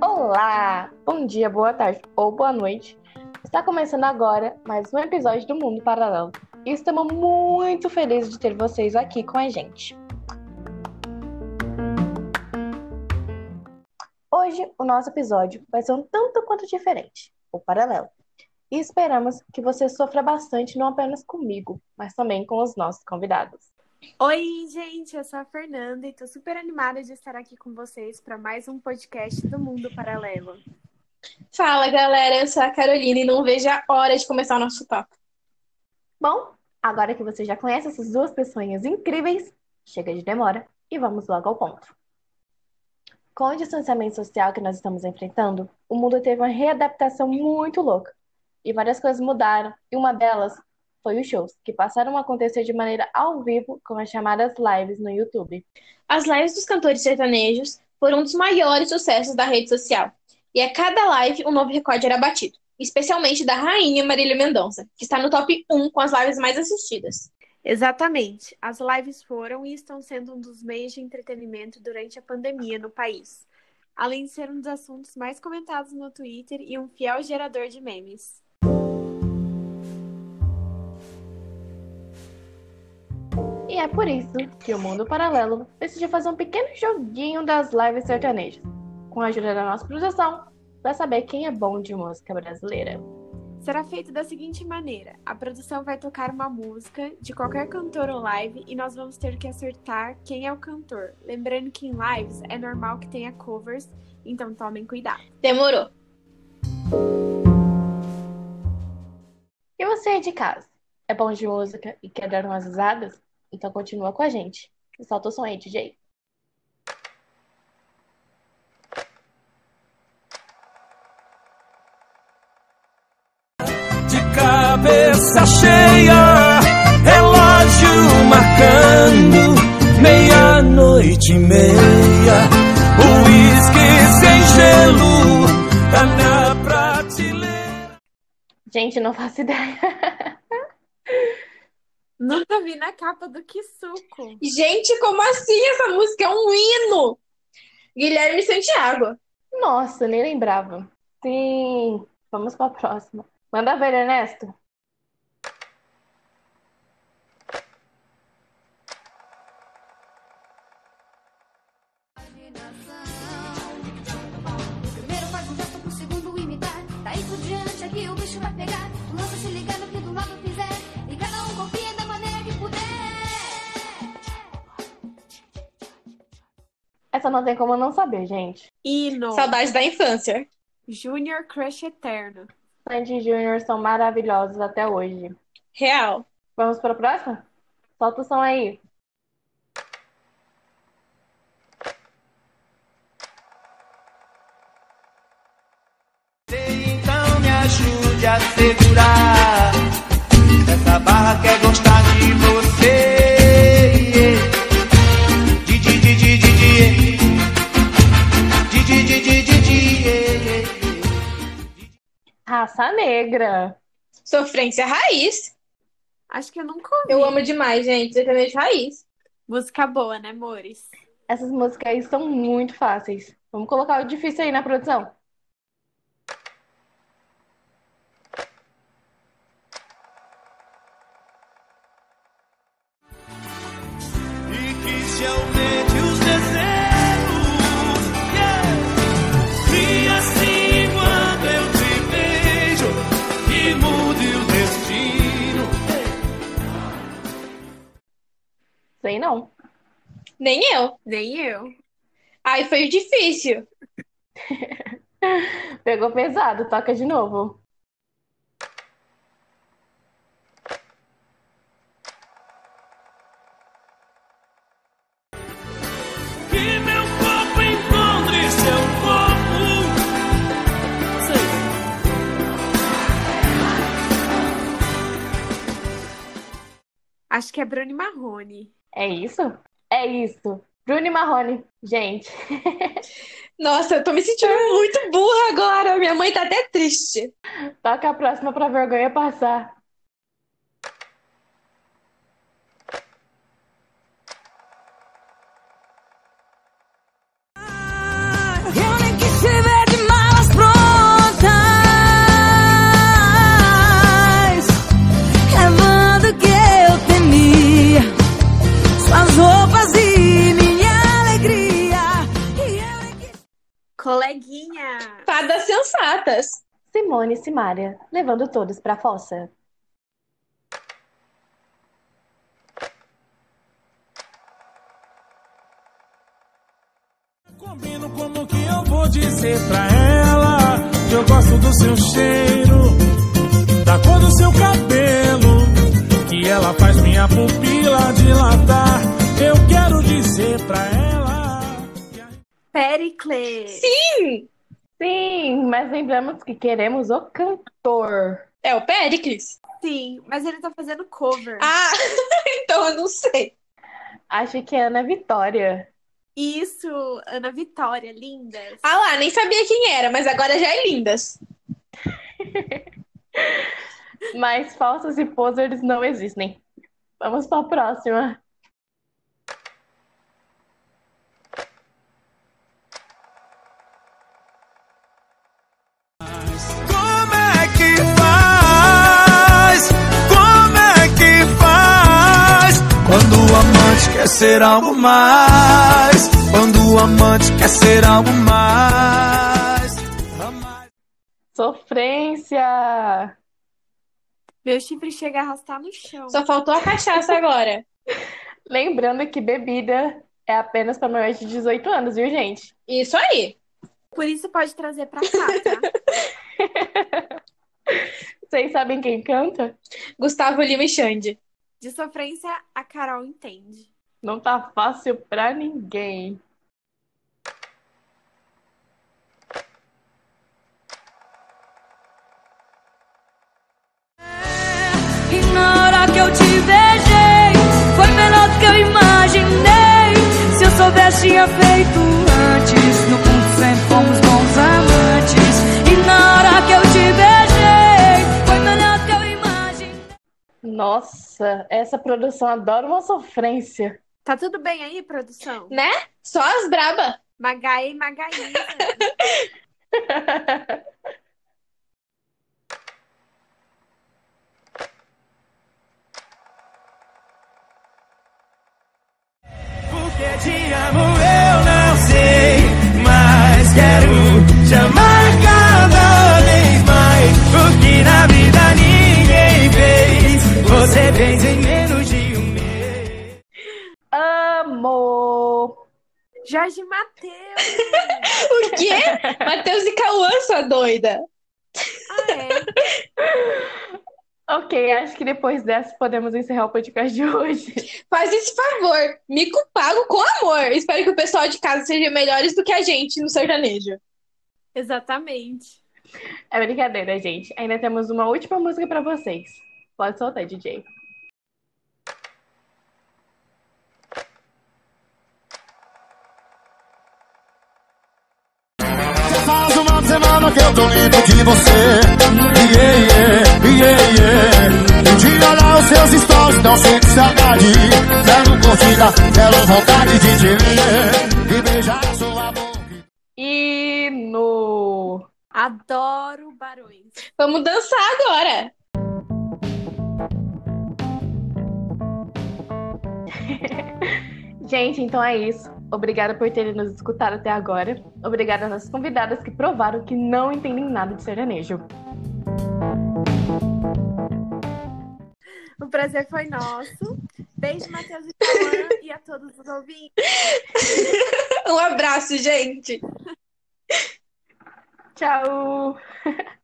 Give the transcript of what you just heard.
Olá! Bom dia, boa tarde ou boa noite. Está começando agora mais um episódio do Mundo Paralelo. E estamos muito felizes de ter vocês aqui com a gente. Hoje, o nosso episódio vai ser um tanto quanto diferente, o paralelo. E esperamos que você sofra bastante, não apenas comigo, mas também com os nossos convidados. Oi, gente, eu sou a Fernanda e tô super animada de estar aqui com vocês para mais um podcast do Mundo Paralelo. Fala, galera, eu sou a Carolina e não vejo a hora de começar o nosso papo. Bom, agora que você já conhece essas duas pessoas incríveis, chega de demora e vamos logo ao ponto. Com o distanciamento social que nós estamos enfrentando, o mundo teve uma readaptação muito louca e várias coisas mudaram, e uma delas foi os shows, que passaram a acontecer de maneira ao vivo com as chamadas lives no YouTube. As lives dos cantores sertanejos foram um dos maiores sucessos da rede social, e a cada live um novo recorde era batido, especialmente da rainha Marília Mendonça, que está no top 1 com as lives mais assistidas. Exatamente. As lives foram e estão sendo um dos meios de entretenimento durante a pandemia no país, além de ser um dos assuntos mais comentados no Twitter e um fiel gerador de memes. E é por isso que o Mundo Paralelo decidiu fazer um pequeno joguinho das lives sertanejas, com a ajuda da nossa produção, para saber quem é bom de música brasileira. Será feito da seguinte maneira: a produção vai tocar uma música de qualquer cantor ou live e nós vamos ter que acertar quem é o cantor. Lembrando que em lives é normal que tenha covers, então tomem cuidado. Demorou. E você aí de casa? É bom de música e quer dar umas risadas? Então continua com a gente. Solta o som aí, DJ. De cabeça cheia, relógio marcando meia-noite e meia. Uísque sem gelo, tá na prateleira. Gente, não faço ideia. Nunca vi na capa do Que Suco. Gente, como assim? Essa música é um hino! Guilherme Santiago. Nossa, nem lembrava. Sim, vamos para a próxima. Manda ver, Ernesto. Primeiro faz um gesto pro segundo imitar. Daí por diante aqui o bicho vai pegar. Essa não tem como não saber, gente. Hino. Saudade da infância. Junior Crush Eterno. Sandy Júnior são maravilhosos até hoje. Real. Vamos para a próxima? Solta o som aí. Então me ajude a segurar essa barra quer gostar Raça Negra. Sofrência raiz. Acho que eu nunca ouvi. Eu amo demais, gente. Sertanejo raiz. Música boa, né, amores? Essas músicas aí são muito fáceis. Vamos colocar o difícil aí na produção. Sei não. Nem eu. Nem eu. Ai, foi difícil. Pegou pesado, toca de novo. Que meu corpo encontre seu corpo. Sei. Acho que é Bruni Marrone. É isso? É isso. Bruno e Marrone. Gente, Nossa, eu tô me sentindo muito burra agora. Minha mãe tá até triste. toca a próxima pra vergonha passar. Sensatas. Simone e Simária, levando todos pra fossa. Combino como que eu vou dizer pra ela que eu gosto do seu cheiro, da cor do seu cabelo, que ela faz minha pupila dilatar. Eu quero dizer pra ela. a- Pericles. Sim! Sim, mas lembramos que queremos o cantor. É o Pericles. Sim, mas ele tá fazendo cover. Ah, então eu não sei. Acho que é Ana Vitória. Isso, Ana Vitória, lindas. Ah lá, nem sabia quem era, mas agora já é lindas. Mas falsos e posers não existem. Vamos pra próxima. Quer ser algo mais. Quando o amante quer ser algo mais. Amar- Sofrência! Meu chifre chega a arrastar no chão. Só faltou a cachaça agora. Lembrando que bebida é apenas para maiores de 18 anos, viu, gente? Isso aí. Por isso pode trazer pra cá, tá? Vocês sabem quem canta? Gustavo Lima e Xande. De sofrência, a Carol entende. Não tá fácil pra ninguém. E na hora que eu te beijei, foi melhor do que eu imaginei. Se eu soubesse, tinha feito antes. No fundo, sempre fomos bons amantes. E na hora que eu te beijei, foi melhor do que eu imaginei. Nossa, essa produção adora uma sofrência. Tá tudo bem aí, produção? Né? Só as braba. Magaí e Magaísa. Porque te amo Jorge Matheus. O quê? Matheus e Cauã, sua doida. Ah, é? Ok, acho que depois dessa podemos encerrar o podcast de hoje. Faz esse favor. Mico pago com amor. Espero que o pessoal de casa seja melhores do que a gente no sertanejo. Exatamente. É brincadeira, gente. Ainda temos uma última música pra vocês. Pode soltar, DJ. Semana que eu tô livre de você. Yeah, yeah, yeah, yeah. De olhar os seus stories, não sinto saudade. Quero curtida, quero vontade de te ver. E beijar sua boca. E no. Adoro barões. Vamos dançar agora. Gente, então é isso. Obrigada por terem nos escutado até agora. Obrigada às nossas convidadas que provaram que não entendem nada de sertanejo. O prazer foi nosso. Beijo, Matheus e Cauã, e a todos os ouvintes. Um abraço, gente. Tchau!